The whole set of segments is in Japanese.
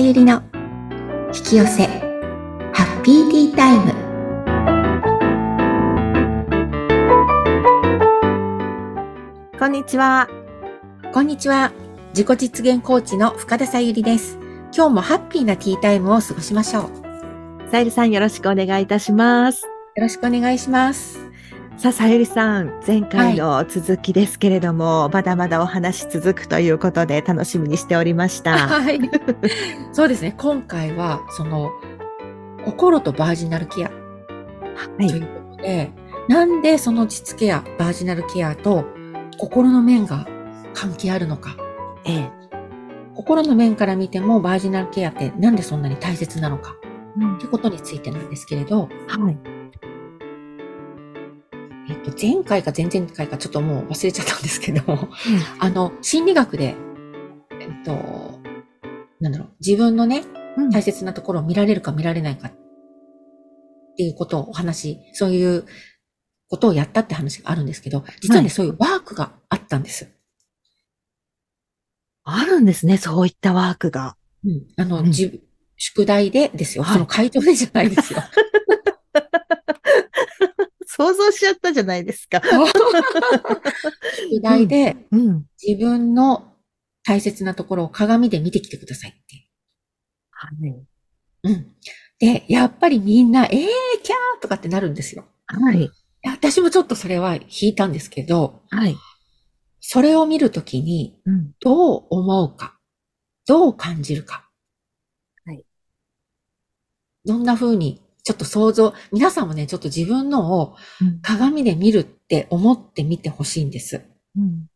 ゆりの引き寄せハッピーティータイム。こんにちは。こんにちは。自己実現コーチの深田さゆりです。今日もハッピーなティータイムを過ごしましょう。さゆりさんよろしくお願いいたします。よろしくお願いしますさあ、さゆりさん、前回の続きですけれども、まだまだお話続くということで楽しみにしておりました。はいそうですね今回はその心とバージナルケアはい。ということで、なんでその実ケア、バージナルケアと心の面が関係あるのか。ええ。心の面から見てもバージナルケアってなんでそんなに大切なのかうんってことについてなんですけれど、はい。えっと、前回か前々回かちょっともう忘れちゃったんですけど、あの、心理学で、えっと、なんだろう、自分のね、うん大切なところを見られるか見られないかっていうことをお話、そういうことをやったって話があるんですけど、実はね、はいそういうワークがあったんです。あるんですね、そういったワークが。うん。あの、うんじ宿題でですよ。はいその会場でじゃないですよ。想像しちゃったじゃないですか。宿題でうん。自分の大切なところを鏡で見てきてくださいって。はい。うん。で、やっぱりみんな、えー、キャーとかってなるんですよ。はい。私もちょっとそれは引いたんですけど、はい。それを見るときにうん。どう思うか、どう感じるか。はい。どんな風に、ちょっと想像、皆さんもね、ちょっと自分のをうん。鏡で見るって思ってみてほしいんです。うん。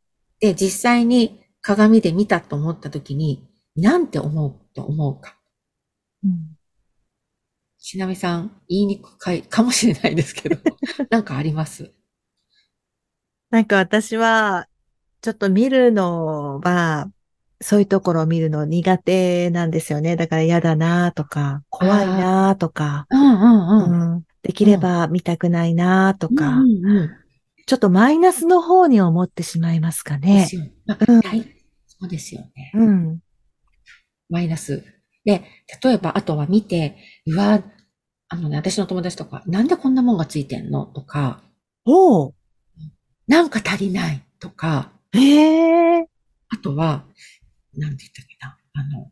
で、実際に鏡で見たと思ったときに、なんて思うと思うか？うん。しなみさん、言いにくいかもしれないですけど、なんかあります？なんか私は、ちょっと見るのは、そういうところを見るの苦手なんですよね。だから嫌だなとか、怖いなとか、うんうんうん。うんできれば見たくないなとか、うんうんうんちょっとマイナスの方に思ってしまいますかでねす。よ。そうですよね。うん。マイナス。で、例えば、あとは見て、うわ、あのね、私の友達とか、なんでこんなもんがついてんのとか、おう。なんか足りないとか、へえ。あとは、なんて言ったっけな、あの、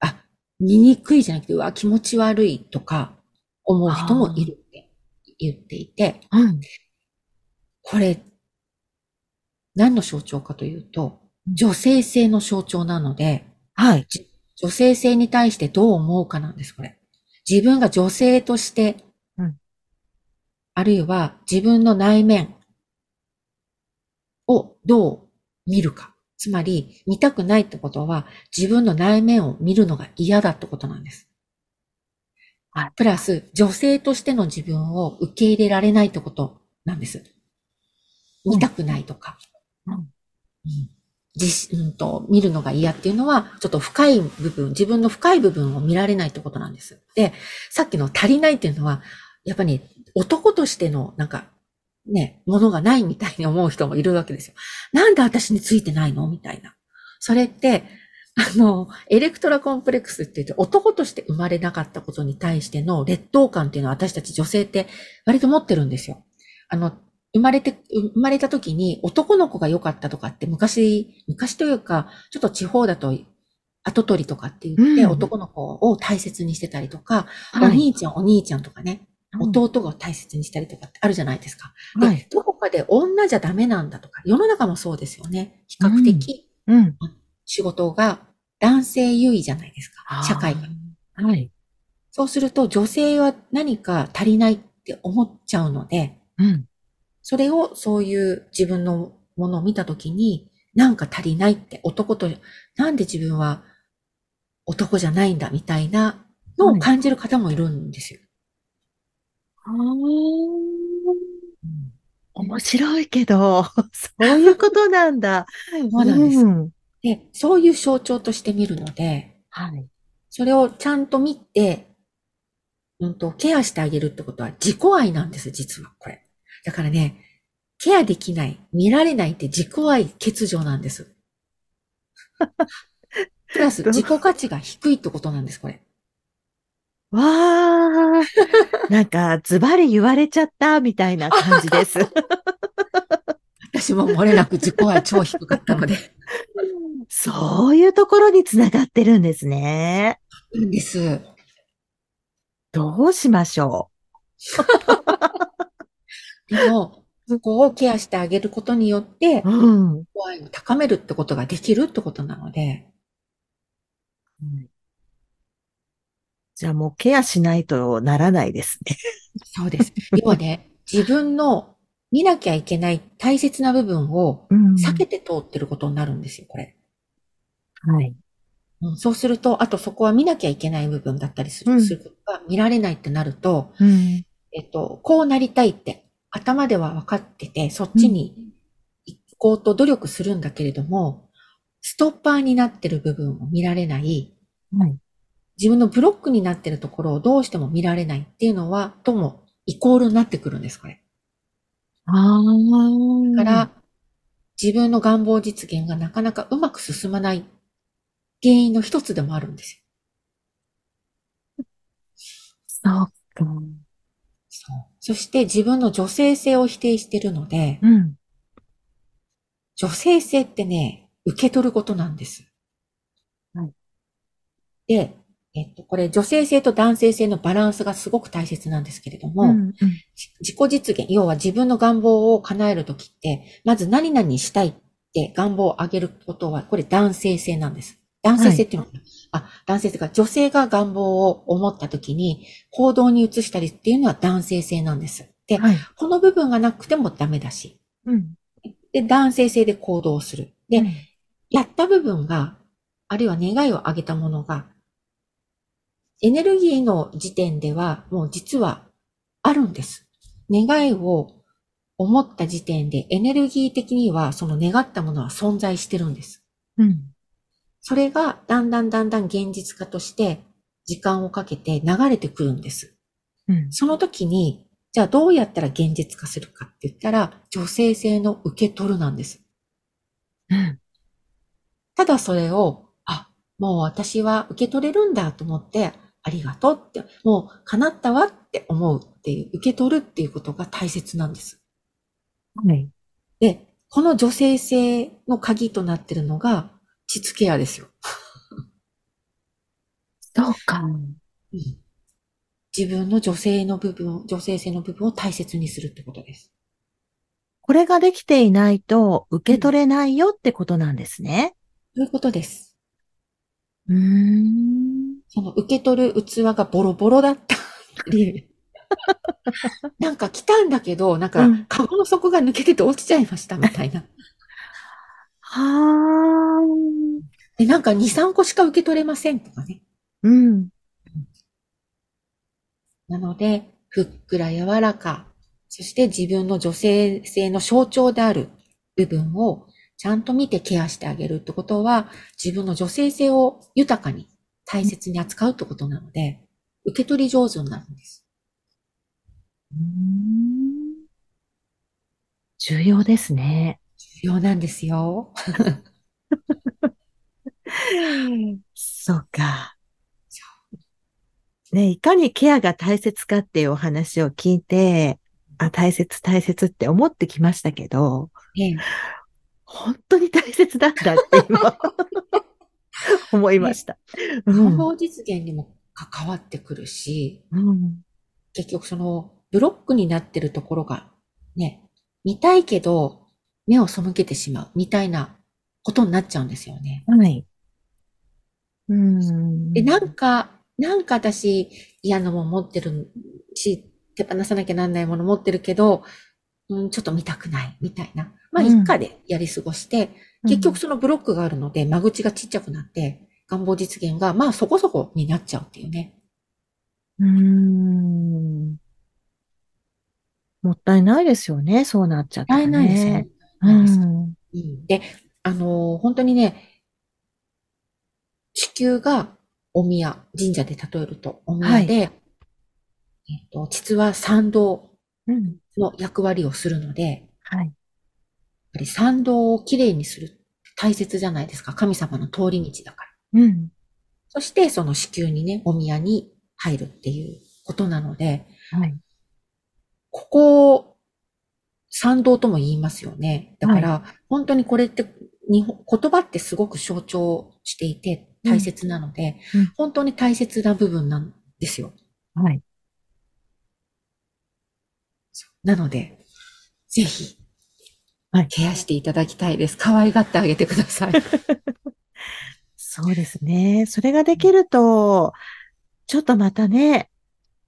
あ、見にくいじゃなくて、うわ、気持ち悪いとか、思う人もいるって言っていて、うん。これ、何の象徴かというと、女性性の象徴なので、はい。女性性に対してどう思うかなんです、これ。自分が女性として、うんあるいは自分の内面をどう見るか。つまり、見たくないってことは、自分の内面を見るのが嫌だってことなんです。はいプラス、女性としての自分を受け入れられないってことなんです。見たくないとか。うんうん自うんと、見るのが嫌っていうのは、ちょっと深い部分、自分の深い部分を見られないってことなんです。で、さっきの足りないっていうのは、やっぱり、男としての、なんか、ね、ものがないみたいに思う人もいるわけですよ。なんで私についてないの？みたいな。それって、あの、エレクトラコンプレックスって言って男として生まれなかったことに対しての劣等感っていうのは私たち女性って割と持ってるんですよ。あの、生まれて、生まれた時に男の子が良かったとかって昔、昔というか、ちょっと地方だと後取りとかって言って、うん男の子を大切にしてたりとか、はいお兄ちゃんお兄ちゃんとかね、うん弟が大切にしたりとかってあるじゃないですか。で、はい。どこかで女じゃダメなんだとか、世の中もそうですよね。比較的うん。仕事が男性優位じゃないですか。社会が。はい。そうすると女性は何か足りないって思っちゃうので、うん。それをそういう自分のものを見たときに、なんか足りないって男と、なんで自分は男じゃないんだみたいなのを感じる方もいるんですよ。あー面白いけど、そういうことなんだ。そうなんですうんで、そういう象徴として見るので、はい。それをちゃんと見て、うんと、ケアしてあげるってことは自己愛なんです、実は、これ。だからね、ケアできない、見られないって自己愛欠如なんです。プラス自己価値が低いってことなんです、これ。わー。なんか、ズバリ言われちゃったみたいな感じです。私も漏れなく自己愛超低かったので。そういうところにつながってるんですね。いいんです。どうしましょ でも、そこをケアしてあげることによってう。、うん。自己愛を高めるってことができるってことなので、じゃあもうケアしないとならないですね。そうです。要はね、自分の見なきゃいけない大切な部分をうん避けて通ってることになるんですよ、これ。はい。うんそうすると、あとそこは見なきゃいけない部分だったりする,、ことが見られないってなると、うん。えっと、こうなりたいって頭では分かってて、そっちに行こうと努力するんだけれども、ストッパーになってる部分を見られない、はい。自分のブロックになってるところをどうしても見られないっていうのは、ともイコールになってくるんです、これ。ああ。だから、自分の願望実現がなかなかうまく進まない原因の一つでもあるんですよ。そうか。そう。そして自分の女性性を否定してるので、うん。女性性ってね、受け取ることなんです。はいで、えっと、これ女性性と男性性のバランスがすごく大切なんですけれども、うん。じ自己実現、要は自分の願望を叶えるときって、まず何々したいって願望を上げることは、これ男性性なんです。男性性っていうのは、あ、男性性か、女性が願望を思ったときに行動に移したりっていうのは男性性なんです。で、はい。この部分がなくてもダメだし、うん。で、男性性で行動する。で、うんやった部分が、あるいは願いを上げたものが、エネルギーの時点ではもう実はあるんです。願いを思った時点でエネルギー的にはその願ったものは存在してるんです。うん。それがだんだんだんだん現実化として時間をかけて流れてくるんです。うん。その時に、じゃあどうやったら現実化するかって言ったら、女性性の受け取るなんです。うん。ただそれを、あ、もう私は受け取れるんだと思って、ありがとうって、もう叶ったわって思うっていう、受け取るっていうことが大切なんです。はい。で、この女性性の鍵となってるのが、膣ケアですよ。そうか。自分の女性の部分、女性性の部分を大切にするってことです。これができていないと受け取れないよってことなんですね。そういうことです。うーん。その受け取る器がボロボロだったり、なんか来たんだけど、なんかうん、カゴの底が抜けてて落ちちゃいましたみたいな。はあ。で、なんか2、3個しか受け取れませんとかね。うん。なので、ふっくら柔らか、そして自分の女性性の象徴である部分をちゃんと見てケアしてあげるってことは、自分の女性性を豊かに大切に扱うってことなので、受け取り上手になるんです。うーん重要ですね。重要なんですよ。そうか。ね、いかにケアが大切かっていうお話を聞いて、あ、大切大切って思ってきましたけど、ね本当に大切なんだって今、思いました。うん。願望実現にも関わってくるし、うん。結局そのブロックになってるところがね、見たいけど目を背けてしまうみたいなことになっちゃうんですよね。はい。うん。で、なんか、なんか私嫌なもの持ってるし、手放さなきゃなんないもの持ってるけど、うん、ちょっと見たくないみたいな。まあ、うん一家でやり過ごして、結局そのブロックがあるので、間口がちっちゃくなって、願望実現がまあそこそこになっちゃうっていうね。うん。もったいないですよね。そうなっちゃったらないないですよねね。。ないですうん。うんで、あのー本当にね、地球がお宮、神社で例えるとお宮で、えっと、実は参道うん。の役割をするので、はい。ぱり参道をきれいにする大切じゃないですか。神様の通り道だから。うん。そしてその子宮にね、お宮に入るっていうことなので、はい。ここ、賛同とも言いますよね。だから、本当にこれって、日本、言葉ってすごく象徴していて大切なので、うんうん本当に大切な部分なんですよ。はい。なので、ぜひ、はいケアしていただきたいです。可愛がってあげてください。そうですね。それができると、ちょっとまたね、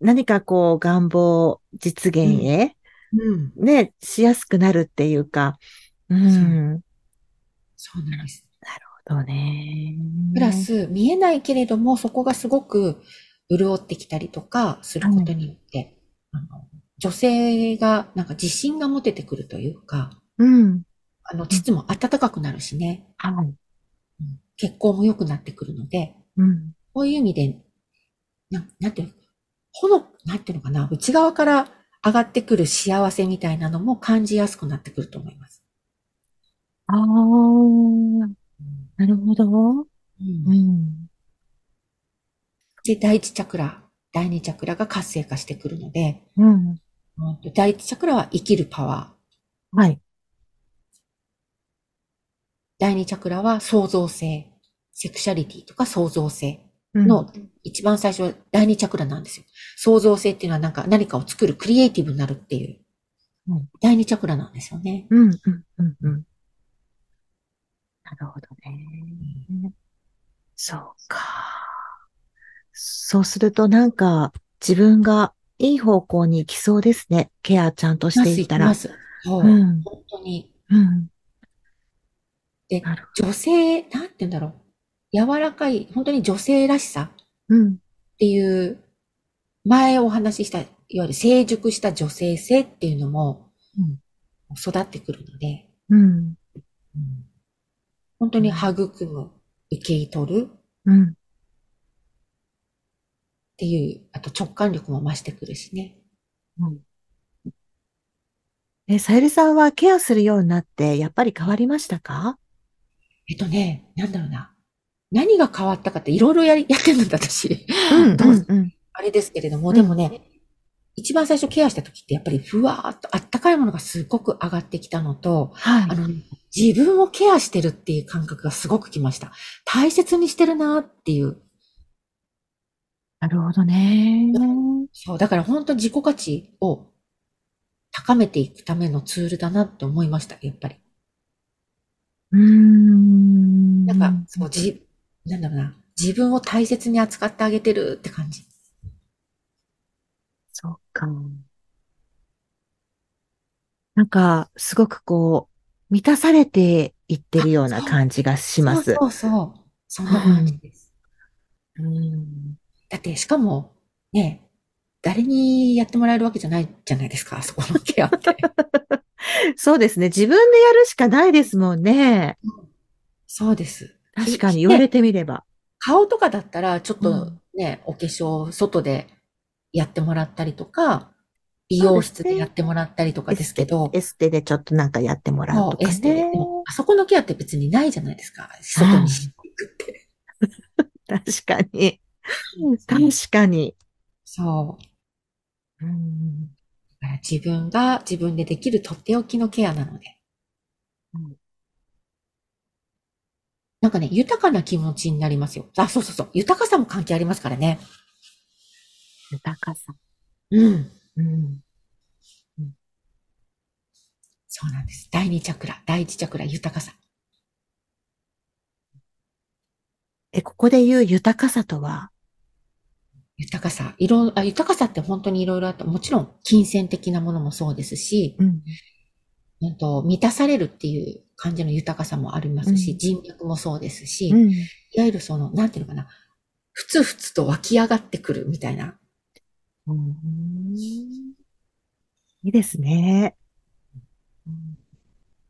何かこう願望実現へ、うん。ね、しやすくなるっていうか、うん。そうなんです。そうね。プラ、ス、見えないけれども、そこがすごく潤ってきたりとかすることによって、あの女性がなんか自信が持ててくるというか、うん。あの、膣も暖かくなるしね、はい。うん血行も良くなってくるので、うん。こういう意味で、ななんていうの、ほの、なんていうのかな、内側から上がってくる幸せみたいなのも感じやすくなってくると思います。ああ、なるほど。うんうん。で、第一チャクラ、第二チャクラが活性化してくるので、うん。うん第一チャクラは生きるパワー。はい。第二チャクラは創造性。セクシャリティとか創造性うんの一番最初は第二チャクラなんですよ。創造性っていうのはなんか何かを作るクリエイティブになるっていううん第二チャクラなんですよね。うん、うん、うん、うん。なるほどね。そうか。そうするとなんか自分がいい方向に行きそうですね。ケアちゃんとしていったら。ますますそう、うん本当に。うん。で女性、なんて言うんだろう。柔らかい、本当に女性らしさっど。うん。ていう、前お話しした、いわゆる成熟した女性性っていうのもうん育ってくるので、うん。本当に育む、受け取るっうん。ていう、あと直感力も増してくるしね。うん。え、さゆりさんはケアするようになって、やっぱり変わりましたか？えっとね、なんだろうな。何が変わったかっていろいろやり、やってるんだ、私。うん、どうん。あれですけれども、うんでもね、一番最初ケアした時ってやっぱりふわーっとあったかいものがすごく上がってきたのと、はいあ。の、自分をケアしてるっていう感覚がすごくきました。大切にしてるなっていう。なるほどね。そう、だから本当自己価値を高めていくためのツールだなって思いました、やっぱり。うーか、そう、じ、なんだろうな。自分を大切に扱ってあげてるって感じ。そうか。なんか、すごくこう、満たされていってるような感じがします。そうそうそう。そんな感じです。うんだって、しかも、ね、誰にやってもらえるわけじゃないじゃないですか、あそこのケアって。そうですね。自分でやるしかないですもんね。そうです。確かに言われてみれば。顔とかだったら、ちょっうとね、お化粧、外でやってもらったりとか、美容室でやってもらったりとかですけど、エステでちょっとなんかやってもらうとかそうエステで。あそこのケアって別にないじゃないですか。外にしに行くって。確かに。確かに。そう。うんだから自分が自分でできるとっておきのケアなので。うんなんかね、豊かな気持ちになりますよ。あ、そうそうそう。豊かさも関係ありますからね。豊かさ。うん。うんそうなんです。第二チャクラ、第一チャクラ、豊かさ。え、ここで言う豊かさとは？豊かさ。いろ、あ、豊かさって本当にいろいろあって、もちろん金銭的なものもそうですし、うん。うんと、満たされるっていう感じの豊かさもありますし、うん人脈もそうですし、うん。いわゆるその、なんていうのかな、ふつふつと湧き上がってくるみたいな。うんいいですね。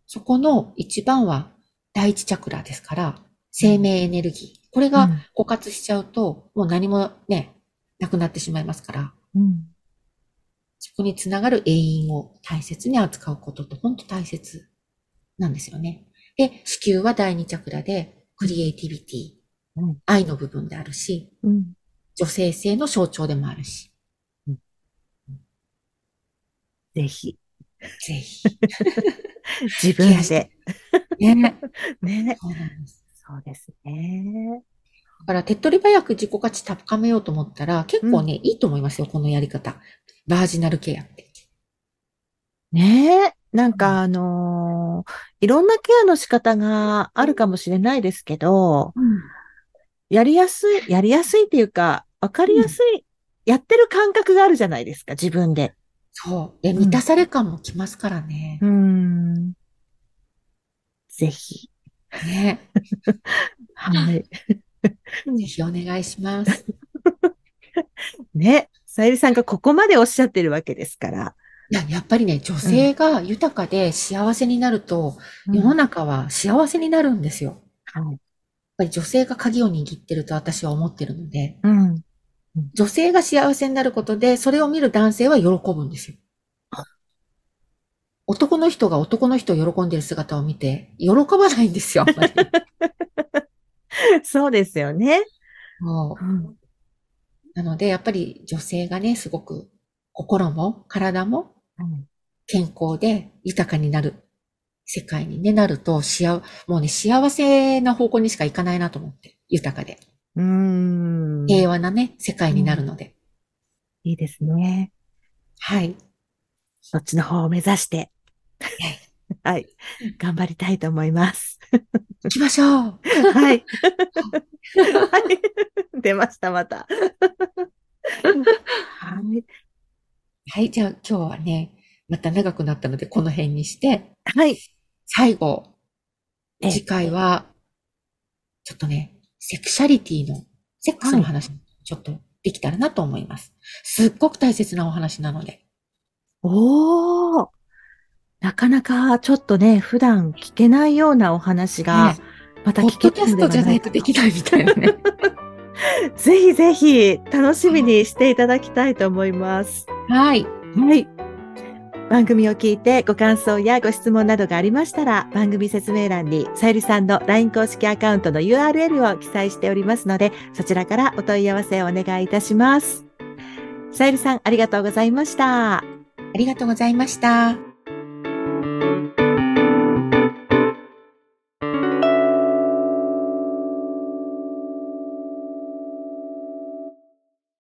そこの一番は第一チャクラですから、生命エネルギー。これがうん枯渇しちゃうと、もう何もね、なくなってしまいますから、うん。そこにつながる永遠を大切に扱うことって本当大切なんですよね。で、子宮は第二チャクラで、クリエイティビティ。うん愛の部分であるし、うん。女性性の象徴でもあるし、ぜひ、ぜひ。自分で。ね。ね。そうなんです。そうですね。だから手っ取り早く自己価値高めようと思ったら、結構ね、いいと思いますよ、このやり方。バージナルケアって。ねえ。なんかあのーいろんなケアの仕方があるかもしれないですけど、やりやすい、やりやすいっていうか、わかりやすい、やってる感覚があるじゃないですか、自分で。そう。で、満たされ感もきますからね。うーん。ぜひ。ね。はい。ぜひお願いします。ね。さゆりさんがここまでおっしゃってるわけですから。いや、やっぱりね、女性が豊かで幸せになると、世の中は幸せになるんですよ。やっはい。ぱり女性が鍵を握ってると私は思ってるので、うん。女性が幸せになることで、それを見る男性は喜ぶんですよ。男の人が男の人を喜んでる姿を見て、喜ばないんですよ、あんまり。そうですよね。そううん。なので、やっぱり女性がね、すごく心も体も健康で豊かになる世界にね、なると、幸、もうね、幸せな方向にしか行かないなと思って。豊かで。うーん。平和なね、世界になるので。いいですね。はい。そっちの方を目指して。はい。頑張りたいと思います。行きましょうはい。はい。出ました、また。はい。はい、じゃあ今日はね、また長くなったのでこの辺にして、はい。最後、え次回は、ちょっとね、セクシャリティの、セックスの話、ちょっとできたらなと思います。すっごく大切なお話なので。おー。なかなかちょっとね、普段聞けないようなお話がまた聞けたのではないかじゃないとできないみたいなね。ぜひぜひ楽しみにしていただきたいと思います。はい。はい。番組を聞いてご感想やご質問などがありましたら、番組説明欄にさゆりさんの LINE 公式アカウントの URL を記載しておりますので、そちらからお問い合わせをお願いいたします。さゆりさん、ありがとうございました。ありがとうございました。